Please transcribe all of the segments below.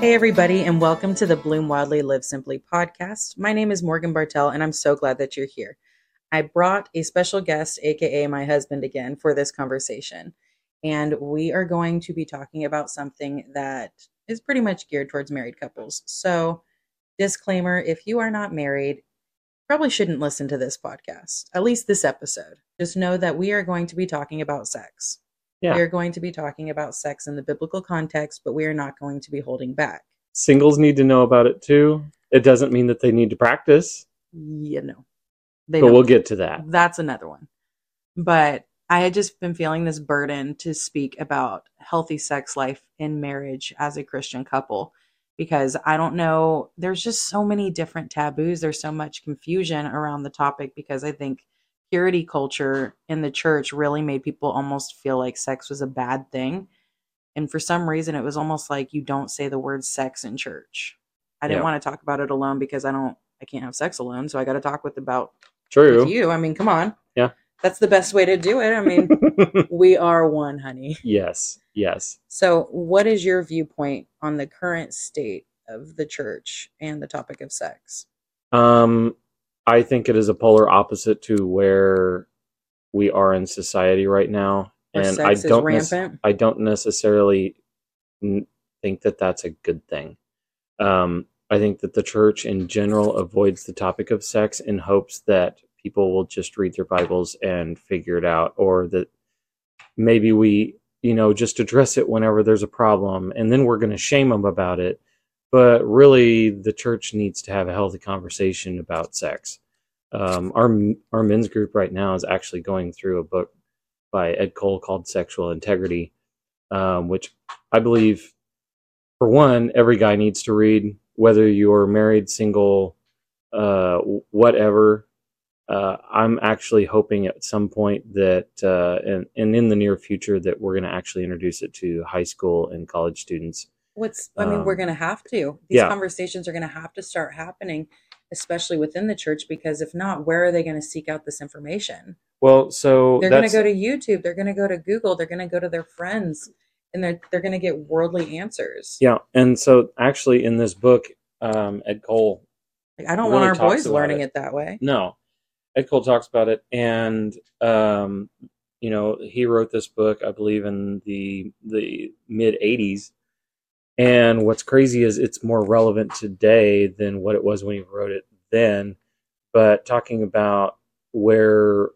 Hey, everybody, and welcome to the Bloom Wildly Live Simply podcast. My name is Morgan Bartel, and I'm so glad that you're here. I brought a special guest, aka my husband, again for this conversation. And we are going to be talking about something that is pretty much geared towards married couples. So, disclaimer if you are not married, probably shouldn't listen to this podcast, at least this episode. Just know that we are going to be talking about sex. Yeah. We are going to be talking about sex in the biblical context, but we are not going to be holding back. Singles need to know about it too. It doesn't mean that they need to practice, You know, they but don't we'll get to that. That's another one. But I had just been feeling this burden to speak about healthy sex life in marriage as a Christian couple because I don't know, there's just so many different taboos. There's so much confusion around the topic because I think purity culture in the church really made people almost feel like sex was a bad thing. And for some reason, it was almost like you don't say the word sex in church. I didn't Yeah. want to talk about it alone because I don't, I can't have sex alone. So I got to talk with about True. with you. I mean, come on. Yeah. That's the best way to do it. I mean, we are one, honey. yes. Yes. So, what is your viewpoint on the current state of the church and the topic of sex? Um, I think it is a polar opposite to where we are in society right now, Where and sex I don't. nec-? I don't necessarily n- think that that's a good thing. Um, I think that the church in general avoids the topic of sex in hopes that people will just read their Bibles and figure it out, or that maybe we, you know, just address it whenever there's a problem, and then we're going to shame them about it. But really, the church needs to have a healthy conversation about sex. Um, our our men's group right now is actually going through a book by Ed Cole called Sexual Integrity, um, which I believe, for one, every guy needs to read, whether you're married, single, uh, whatever. Uh, I'm actually hoping at some point that, uh, and, and in the near future, that we're going to actually introduce it to high school and college students. What's, I mean, we're Um, going to have to. These yeah. conversations are going to have to start happening, especially within the church, because if not, where are they going to seek out this information? Well, so They're going to go to YouTube, they're going to go to Google, they're going to go to their friends, and they're, they're going to get worldly answers. yeah, and so actually in this book, um, Ed Cole Like, I don't really want our boys learning it. it that way. No, Ed Cole talks about it, and um, you know he wrote this book, I believe, in the the mid '80s. And what's crazy is it's more relevant today than what it was when he wrote it then. But talking about where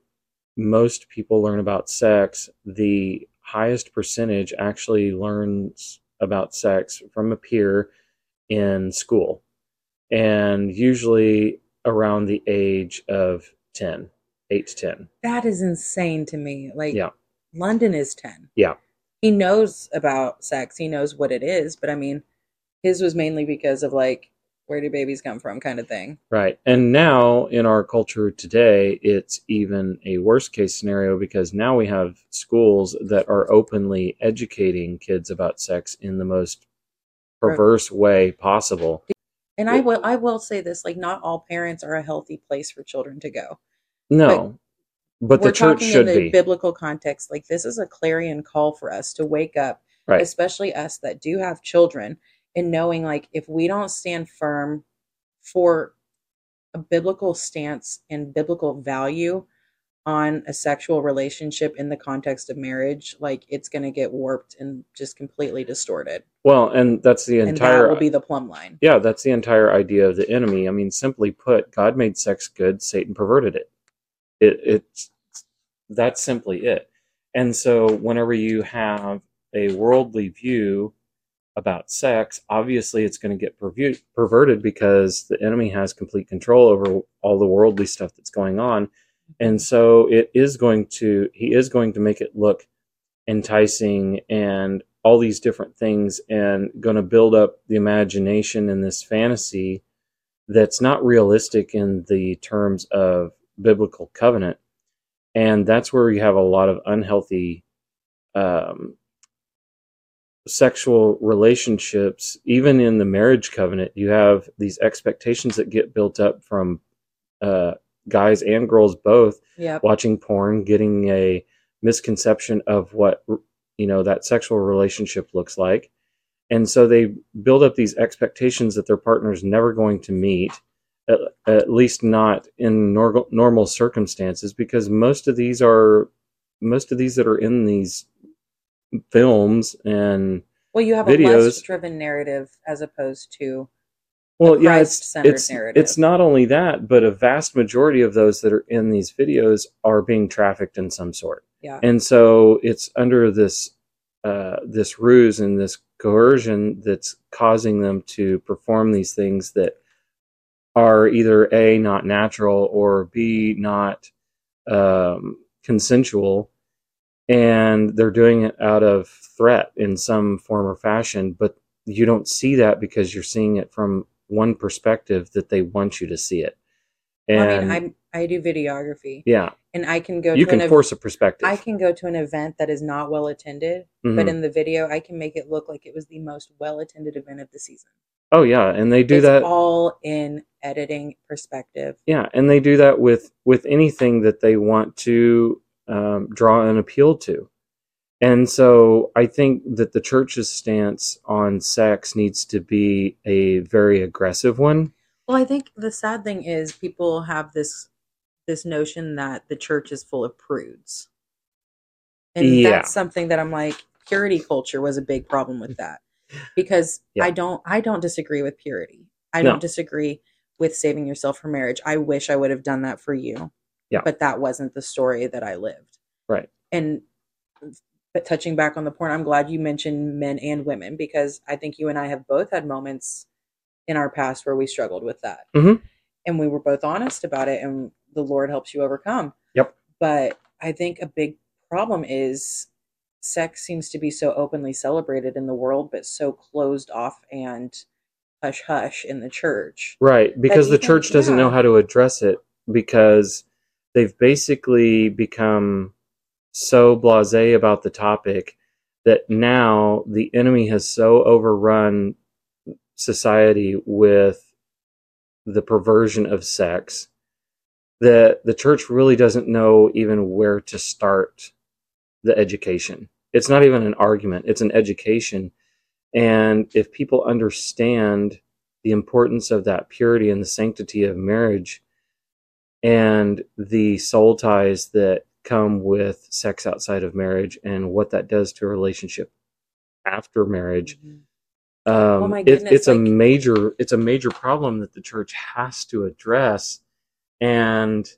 most people learn about sex, the highest percentage actually learns about sex from a peer in school and usually around the age of 10 8 to 10 That is insane to me. Like, Yeah. London is 10. Yeah. He knows about sex, he knows what it is, but I mean, his was mainly because of like, where do babies come from kind of thing. right and now in our culture today it's even a worst case scenario because now we have schools that are openly educating kids about sex in the most Right. perverse way possible And I will I will say this, like not all parents are a healthy place for children to go. no but, We're the church talking should in the be biblical context. Like this is a clarion call for us to wake up, right especially us that do have children, and knowing like if we don't stand firm for a biblical stance and biblical value on a sexual relationship in the context of marriage, like it's going to get warped and just completely distorted. well and that's the and entire that will be the plumb line. Yeah, that's the entire idea of the enemy. I mean, simply put, God made sex good, Satan perverted it. It it's that's simply it. And so whenever you have a worldly view about sex, obviously it's going to get perverted because the enemy has complete control over all the worldly stuff that's going on. And so it is going to he is going to make it look enticing and all these different things and going to build up the imagination in this fantasy that's not realistic in the terms of biblical covenant and that's where you have a lot of unhealthy um, sexual relationships even in the marriage covenant you have these expectations that get built up from uh, guys and girls both Yep. watching porn getting a misconception of what you know that sexual relationship looks like and so they build up these expectations that their partner is never going to meet at, at least not in nor- normal circumstances because most of these are most of these that are in these films and Well, you have a videos- lust driven narrative as opposed to well yeah it's it's, narrative. it's not only that but a vast majority of those that are in these videos are being trafficked in some sort yeah. and so it's under this uh, this ruse and this coercion that's causing them to perform these things that are either a not natural or b not um, consensual and they're doing it out of threat in some form or fashion but you don't see that because you're seeing it from one perspective that they want you to see it. And I mean, I'm I do videography, yeah. And I can go you to can an ev- force a perspective. I can go to an event that is not well attended, Mhm. but in the video, I can make it look like it was the most well attended event of the season. oh yeah. And they do it's that all in editing perspective. yeah and they do that with with anything that they want to um, draw an appeal to and so i think that the church's stance on sex needs to be a very aggressive one Well, I think the sad thing is people have this this notion that the church is full of prudes. And Yeah. that's something that I'm like purity culture was a big problem with that. Because Yeah. I don't I don't disagree with purity. I No. don't disagree with saving yourself for marriage. I wish I would have done that for you. Yeah. But that wasn't the story that I lived. Right. And but touching back on the porn, I'm glad you mentioned men and women because I think you and I have both had moments in our past where we struggled with that. Mhm. And we were both honest about it, and the Lord helps you overcome. Yep. But I think a big problem is sex seems to be so openly celebrated in the world, but so closed off and hush hush in the church. right because the church doesn't know how to address it because they've basically become so blasé about the topic that now the enemy has so overrun society with the perversion of sex that the church really doesn't know even where to start the education. It's not even an argument, it's an education. And if people understand the importance of that purity and the sanctity of marriage and the soul ties that come with sex outside of marriage and what that does to a relationship after marriage um, my it- goodness, it's a major it's a major problem that the church has to address and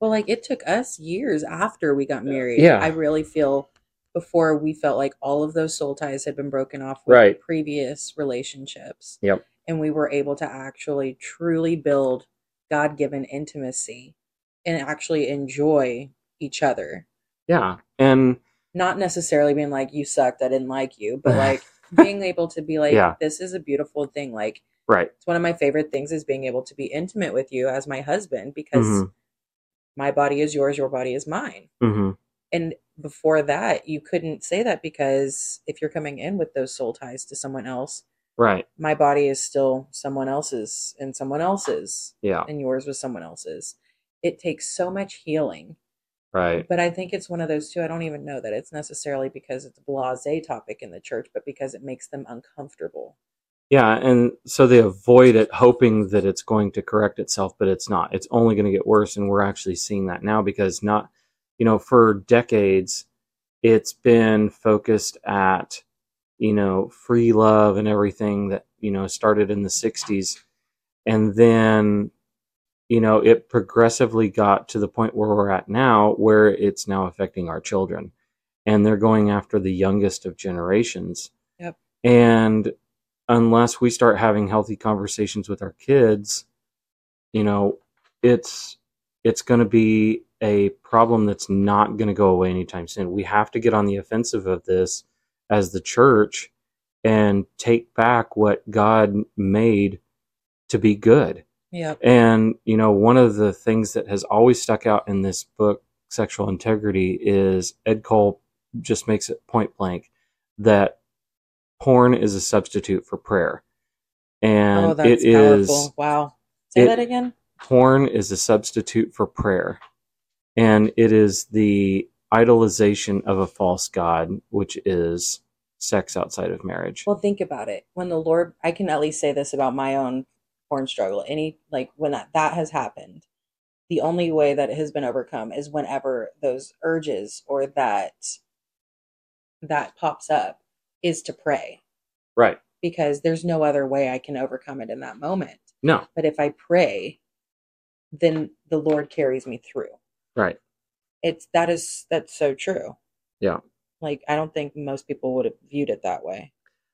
Well, like it took us years after we got married. Yeah. I really feel before we felt like all of those soul ties had been broken off with Right. previous relationships. Yep. And we were able to actually truly build God given intimacy and actually enjoy each other. yeah and Not necessarily being like, you sucked, I didn't like you, but like being able to be like, Yeah. this is a beautiful thing. Like, right it's one of my favorite things is being able to be intimate with you as my husband because Mhm. my body is yours, your body is mine. hmm And before that, you couldn't say that because if you're coming in with those soul ties to someone else, right my body is still someone else's and someone else's, yeah and yours was someone else's. It takes so much healing. right But I think it's one of those two. I don't even know that it's necessarily because it's a blase topic in the church, but because it makes them uncomfortable. Yeah, and so they avoid it, hoping that it's going to correct itself, but it's not. It's only going to get worse, and we're actually seeing that now because not, you know, for decades, it's been focused at, you know, free love and everything that you know started in the '60s, and then, you know, it progressively got to the point where we're at now, where it's now affecting our children, and they're going after the youngest of generations. Yep. And unless we start having healthy conversations with our kids, you know, it's it's going to be a problem that's not going to go away anytime soon. We have to get on the offensive of this as the church and take back what God made to be good. Yep. And, you know, one of the things that has always stuck out in this book, Sexual Integrity, is Ed Cole just makes it point blank that porn is a substitute for prayer. And oh, that's it powerful. is Wow. Say it- that again. porn is a substitute for prayer. And it is the idolization of a false god, which is sex outside of marriage. Well, think about it. When the Lord, I can at least say this about my own porn struggle. Any like when that that has happened, the only way that it has been overcome is whenever those urges or that that pops up is to pray right. because there's no other way I can overcome it in that moment. No. But if I pray, then the Lord carries me through. Right. It's that is that's so true. Yeah. Like I don't think most people would have viewed it that way.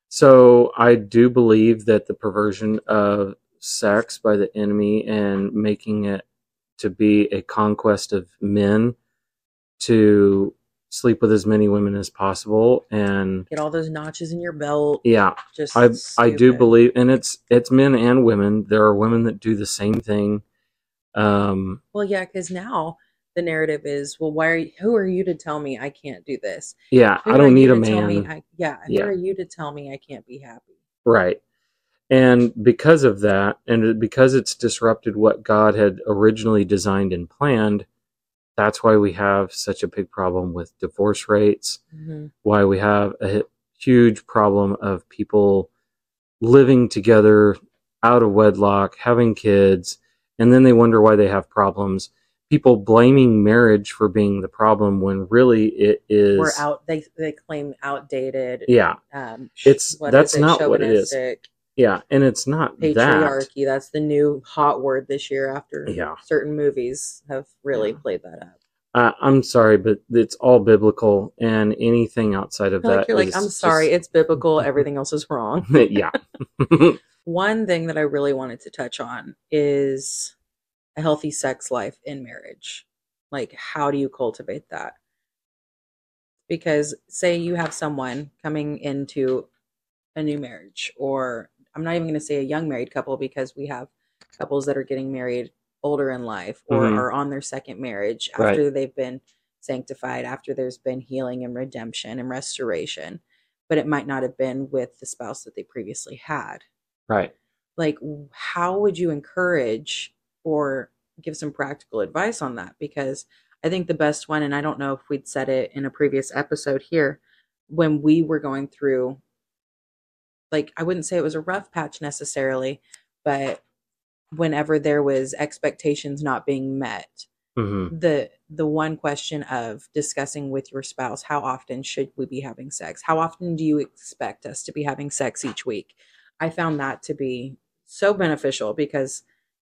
So I do believe that the perversion of sex by the enemy and making it to be a conquest of men to sleep with as many women as possible and Get all those notches in your belt. yeah Just I I do believe, and it's it's men and women. There are women that do the same thing. Um, Well, yeah, because now the narrative is, well, why are you, who are you to tell me I can't do this? yeah, Who I don't need a man, Me I, yeah, who Yeah. are you to tell me I can't be happy? right? And because of that, and because it's disrupted what God had originally designed and planned, that's why we have such a big problem with divorce rates. Mhm. Why we have a huge problem of people living together out of wedlock, having kids, and then they wonder why they have problems. People blaming marriage for being the problem when really it is. We're out. They they claim outdated. Yeah, Um, It's- that's it? not what it is. Yeah, and it's not that. Patriarchy. That's the new hot word this year. After Yeah. certain movies have really Yeah. played that up. Uh, I'm sorry, but it's all biblical, and anything outside of Like that you're like, I'm sorry, just- it's biblical. Everything else is wrong. yeah, One thing that I really wanted to touch on is a healthy sex life in marriage. Like, how do you cultivate that? Because, say, you have someone coming into a new marriage, or I'm not even going to say a young married couple because we have couples that are getting married older in life or Mhm. are on their second marriage Right. after they've been sanctified, after there's been healing and redemption and restoration, but it might not have been with the spouse that they previously had right. like how would you encourage or give some practical advice on that because i think the best one and i don't know if we'd said it in a previous episode here when we were going through like i wouldn't say it was a rough patch necessarily but whenever there was expectations not being met hmm the the one question of discussing with your spouse how often should we be having sex? How often do you expect us to be having sex each week? I found that to be so beneficial because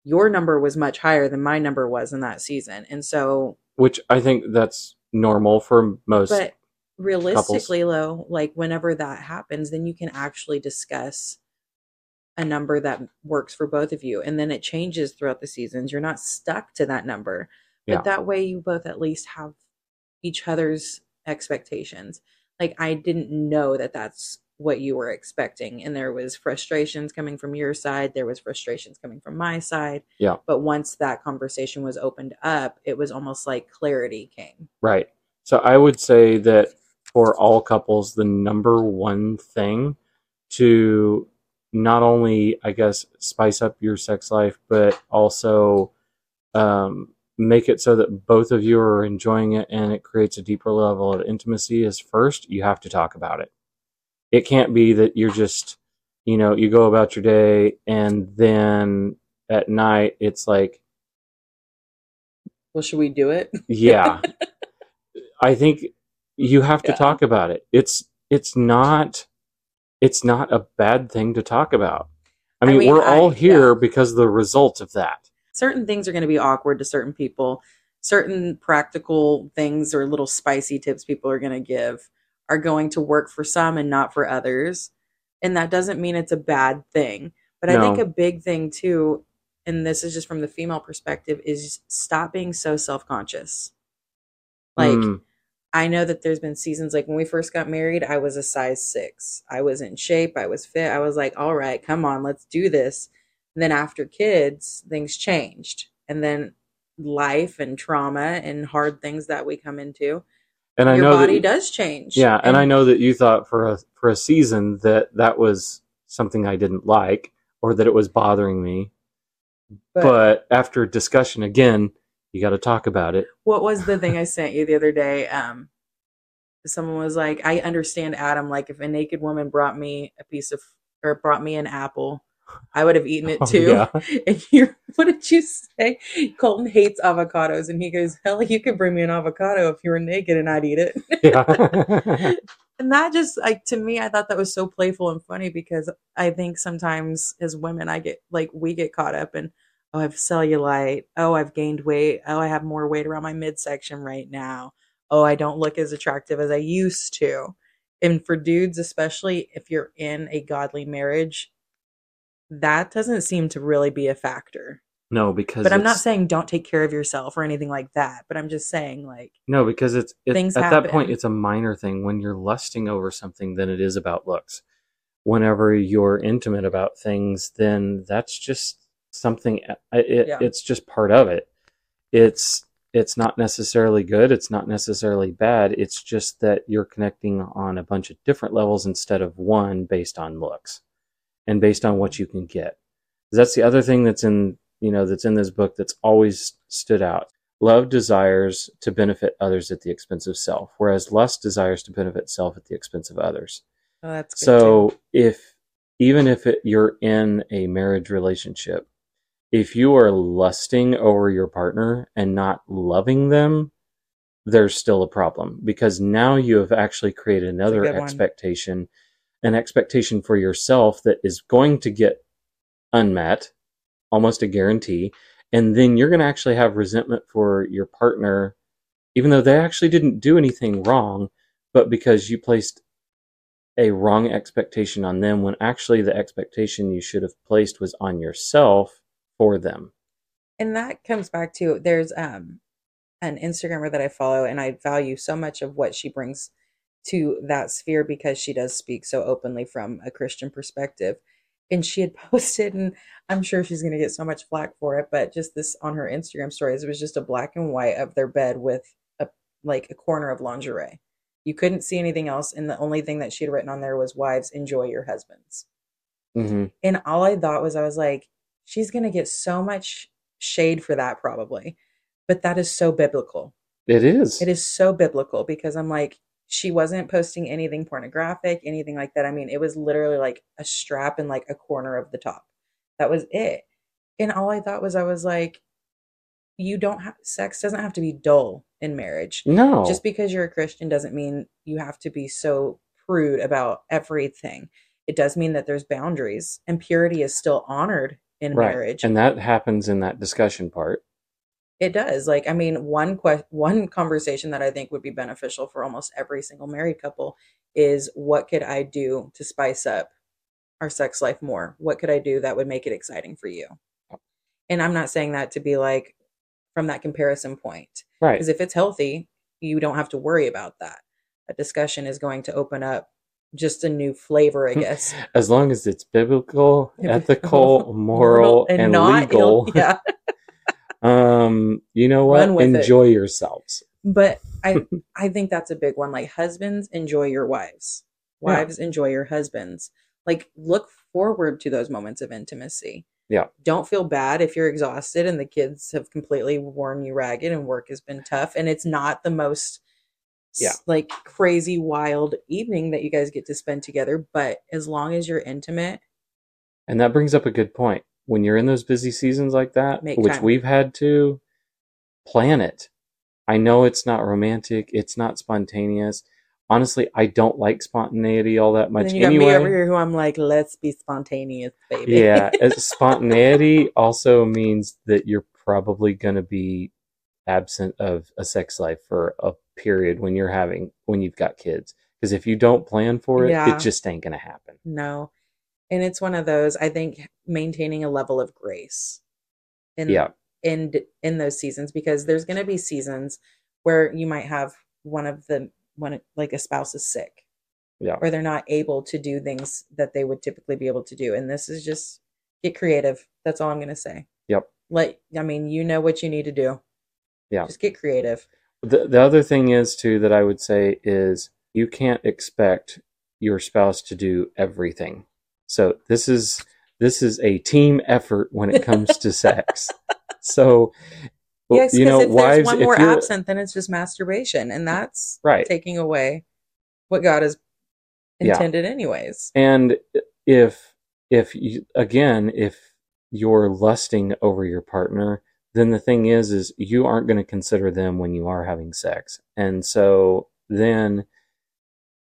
your number was much higher than my number was in that season and so Which I think that's normal for most. but realistically though like whenever that happens then you can actually discuss a number that works for both of you and then it changes throughout the seasons you're not stuck to that number but Yeah. that way you both at least have each other's expectations like i didn't know that that's what you were expecting and there was frustrations coming from your side there was frustrations coming from my side Yeah. but once that conversation was opened up it was almost like clarity came Right. So I would say that for all couples, the number one thing to not only, I guess, spice up your sex life, but also um, make it so that both of you are enjoying it and it creates a deeper level of intimacy is first, you have to talk about it. It can't be that you're just, you know, you go about your day and then at night it's like, well should we do it? Yeah. I think you have to Yeah. talk about it. It's it's not it's not a bad thing to talk about. I I mean, mean, we're all here yeah. because of the result of that. Certain things are going to be awkward to certain people. Certain practical things or little spicy tips people are going to give are going to work for some and not for others and that doesn't mean it's a bad thing but i think a big thing too and this is just from the female perspective is stop being so self-conscious like Mm, I know that there's been seasons like when we first got married, I was a size six. I was in shape, I was fit. I was like, all right, come on, let's do this. And then after kids, things changed. And then life and trauma and hard things that we come into, and i your know body that does change. yeah and i know that you thought for a for a season that that was something i didn't like or that it was bothering me but, but after discussion again you got to talk about it what was the thing I sent you the other day? Um, someone was like, I understand Adam. Like, if a naked woman brought me a piece of, or brought me an apple, I would have eaten it Oh, too. yeah. And you, what did you say? Colton hates avocados, and he goes, "Hell, you could bring me an avocado if you were naked, and I'd eat it." yeah. and that just like to me, I thought that was so playful and funny because I think sometimes as women, I get like we get caught up in, oh, I've cellulite, oh, I've gained weight, oh, I have more weight around my midsection right now, oh, I don't look as attractive as I used to. And for dudes, especially if you're in a godly marriage, that doesn't seem to really be a factor. no, because But I'm not saying don't take care of yourself or anything like that. But I'm just saying, like, No, because it's, it's Things at that point it's a minor thing. When you're lusting over something, than it is about looks. Whenever you're intimate about things, then that's just something. uh, It, Yeah. It's just part of it. It's it's not necessarily good. It's not necessarily bad. It's just that you're connecting on a bunch of different levels instead of one based on looks and based on what you can get. That's the other thing that's in you know that's in this book that's always stood out. Love desires to benefit others at the expense of self, whereas lust desires to benefit self at the expense of others. oh, that's good So if even if it, you're in a marriage relationship, if you are lusting over your partner and not loving them, there's still a problem because now you have actually created another expectation one. An expectation for yourself that is going to get unmet, almost a guarantee. And then you're going to actually have resentment for your partner, even though they actually didn't do anything wrong, but because you placed a wrong expectation on them when actually the expectation you should have placed was on yourself for them. and that comes back to there's um an instagrammer that i follow and i value so much of what she brings to that sphere because she does speak so openly from a christian perspective and she had posted and i'm sure she's going to get so much flack for it but just this on her instagram stories it was just a black and white of their bed with a like a corner of lingerie you couldn't see anything else and the only thing that she had written on there was wives enjoy your husbands Mm-hmm. and all I thought was, I was like, she's going to get so much shade for that probably. But that is so biblical. It is. It is so biblical because I'm like, she wasn't posting anything pornographic, anything like that. I mean, it was literally like a strap and like a corner of the top. That was it. And all I thought was, I was like, you don't have sex doesn't have to be dull in marriage. No. Just because you're a Christian doesn't mean you have to be so prude about everything. It does mean that there's boundaries and purity is still honored in right. marriage. And that happens in that discussion part. It does. Like, I mean, one que- one conversation that I think would be beneficial for almost every single married couple is what could I do to spice up our sex life more? What could I do that would make it exciting for you? And I'm not saying that to be like from that comparison point. Right. Because if it's healthy, you don't have to worry about that. A discussion is going to open up just a new flavor, I hmm. guess. As long as it's biblical, ethical, moral, and, legal. ill- yeah. Um, you know what? with it. Enjoy yourselves. But I I think that's a big one. Like husbands enjoy your wives. Yeah. Wives enjoy your husbands. Like look forward to those moments of intimacy. Yeah. Don't feel bad if you're exhausted and the kids have completely worn you ragged and work has been tough and it's not the most Yeah. like crazy wild evening that you guys get to spend together, but as long as you're intimate, And that brings up a good point. When you're in those busy seasons like that, Make which time. we've had to plan it. I know it's not romantic, it's not spontaneous. Honestly, I don't like spontaneity all that and much then you got anyway. me over here who I'm like, let's be spontaneous, baby. yeah, uh, as- spontaneity also means that you're probably going to be absent of a sex life for a period when you're having when you've got kids. Because if you don't plan for it, Yeah. it just ain't going to happen. No. And it's one of those, I think maintaining a level of grace in Yeah. in in those seasons because there's going to be seasons where you might have one of the one like a spouse is sick Yeah. or they're not able to do things that they would typically be able to do and this is just get creative. That's all I'm going to say. Yep. Like I mean, you know what you need to do. Yeah. Just get creative. The the other thing is too that I would say is you can't expect your spouse to do everything. So this is this is a team effort when it comes to sex. So yes, you know, if there's one more absent, then it's just masturbation, and that's right, taking away what God has Yeah. intended, anyways. And if if you, again, if you're lusting over your partner, then the thing is is you aren't going to consider them when you are having sex. And so then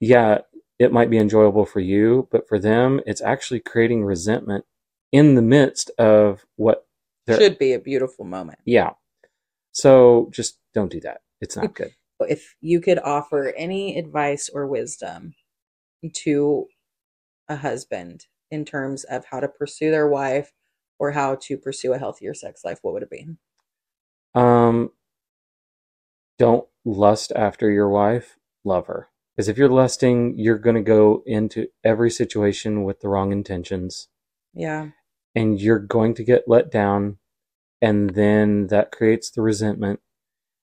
yeah, it might be enjoyable for you, but for them it's actually creating resentment in the midst of what Should be a beautiful moment. yeah. So just don't do that. It's not good. If you could offer any advice or wisdom to a husband in terms of how to pursue their wife or how to pursue a healthier sex life, what would it be? Um, don't lust after your wife, love her. Because if you're lusting, you're going to go into every situation with the wrong intentions Yeah. and you're going to get let down. And then that creates the resentment.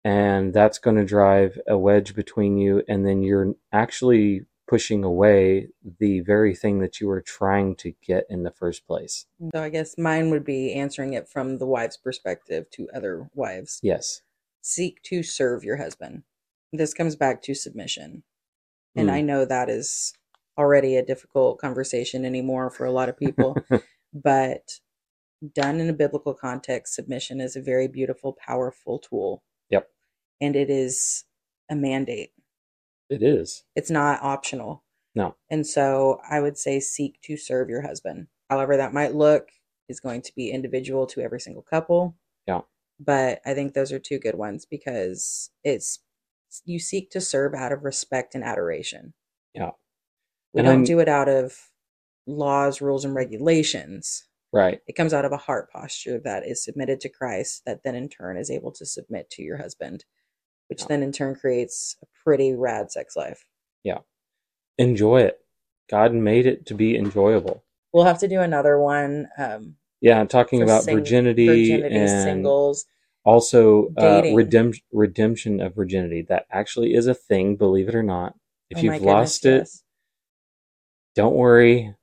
And that's going to drive a wedge between you. And then you're actually pushing away the very thing that you were trying to get in the first place. So I guess mine would be answering it from the wife's perspective to other wives. Yes. Seek to serve your husband. This comes back to submission. And Mm. I know that is already a difficult conversation anymore for a lot of people, but done in a biblical context, submission is a very beautiful, powerful tool. Yep. And it is a mandate. It is. It's not optional. No. And so I would say seek to serve your husband. However, that might look is going to be individual to every single couple. Yeah. But I think those are two good ones because it's you seek to serve out of respect and adoration. Yeah. We And don't I'm- do it out of laws, rules, and regulations. Right. It comes out of a heart posture that is submitted to Christ, that then in turn is able to submit to your husband, which Yeah. then in turn creates a pretty rad sex life. Yeah. Enjoy it. God made it to be enjoyable. We'll have to do another one. Um, Yeah, I'm talking about sing- virginity, virginity, and singles. Also uh, redemption redemption of virginity. That actually is a thing, believe it or not. If Oh you've goodness, lost it, yes. don't worry.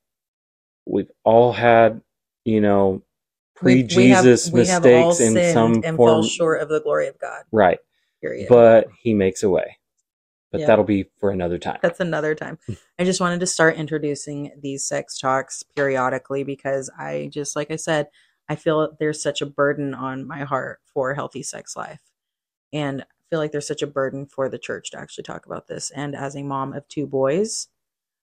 We've all had, you know, We- pre we have- we have all mistakes in sinned some and form. fall short of the glory of God. Right. Period. But he makes a way. But Yeah. that'll be for another time. That's another time. I just wanted to start introducing these sex talks periodically because I just, like I said, I feel there's such a burden on my heart for a healthy sex life. And I feel like there's such a burden for the church to actually talk about this. And as a mom of two boys,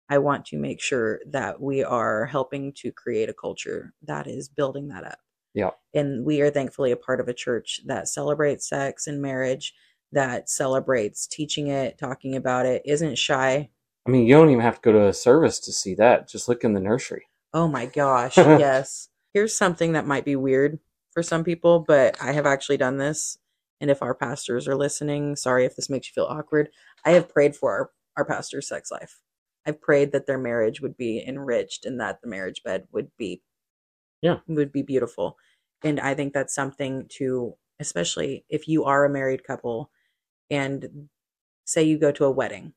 I want to make sure that we are helping to create a culture that is building that up. Yeah. And we are thankfully a part of a church that celebrates sex and marriage, that celebrates teaching it, talking about it, isn't shy. I mean, you don't even have to go to a service to see that. Just look in the nursery. Oh my gosh, yes. Here's something that might be weird for some people, but I have actually done this. And if our pastors are listening, sorry if this makes you feel awkward. I have prayed for our, our pastor's sex life. I've prayed that their marriage would be enriched and that the marriage bed would be Yeah. would be beautiful. And I think that's something to especially if you are a married couple and say you go to a wedding.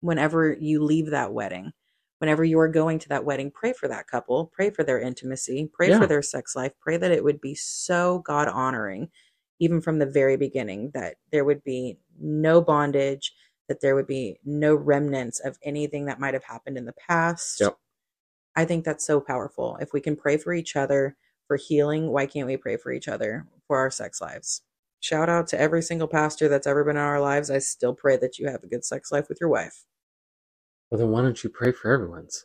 Whenever you leave that wedding, whenever you are going to that wedding, pray for that couple, pray for their intimacy, pray Yeah. for their sex life, pray that it would be so God honoring, even from the very beginning, that there would be no bondage, that there would be no remnants of anything that might have happened in the past. Yep. I think that's so powerful. If we can pray for each other for healing, why can't we pray for each other for our sex lives? Shout out to every single pastor that's ever been in our lives. I still pray that you have a good sex life with your wife. Well, then why don't you pray for everyone's?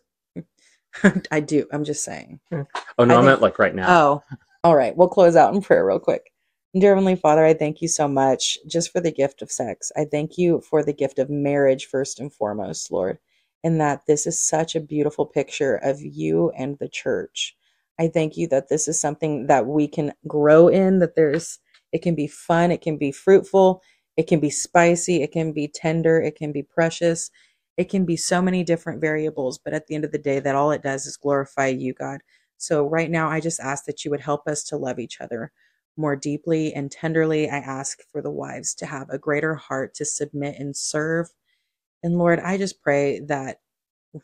I do. I'm just saying. Hmm. Oh, I no, I, think- meant like right now. Oh, all right. We'll close out in prayer real quick. Dear Heavenly Father, I thank you so much just for the gift of sex. I thank you for the gift of marriage, first and foremost, Lord, and that this is such a beautiful picture of you and the church. I thank you that this is something that we can grow in, that there's, it can be fun, it can be fruitful, it can be spicy, it can be tender, it can be precious. It can be so many different variables, but at the end of the day, that all it does is glorify you, God. So right now, I just ask that you would help us to love each other more deeply and tenderly. I ask for the wives to have a greater heart to submit and serve. And Lord, I just pray that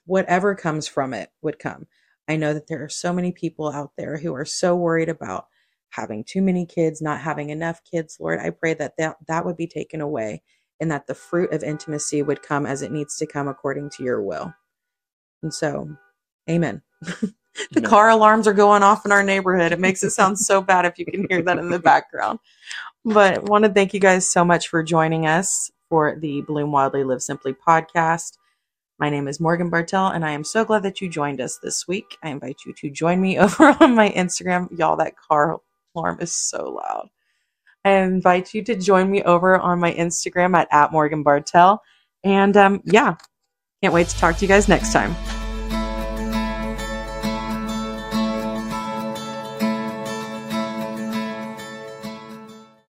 whatever comes from it would come. I know that there are so many people out there who are so worried about having too many kids, not having enough kids. Lord, I pray that that, that would be taken away and that the fruit of intimacy would come as it needs to come according to your will. And so, amen. the Amen. car alarms are going off in our neighborhood. It makes it sound so bad if you can hear that in the background. But I want to thank you guys so much for joining us for the Bloom Wildly Live Simply podcast. My name is Morgan Bartel, and I am so glad that you joined us this week. I invite you to join me over on my Instagram. Y'all, that car alarm is so loud. I invite you to join me over on my Instagram at, at Morgan Bartel. And um, yeah, can't wait to talk to you guys next time.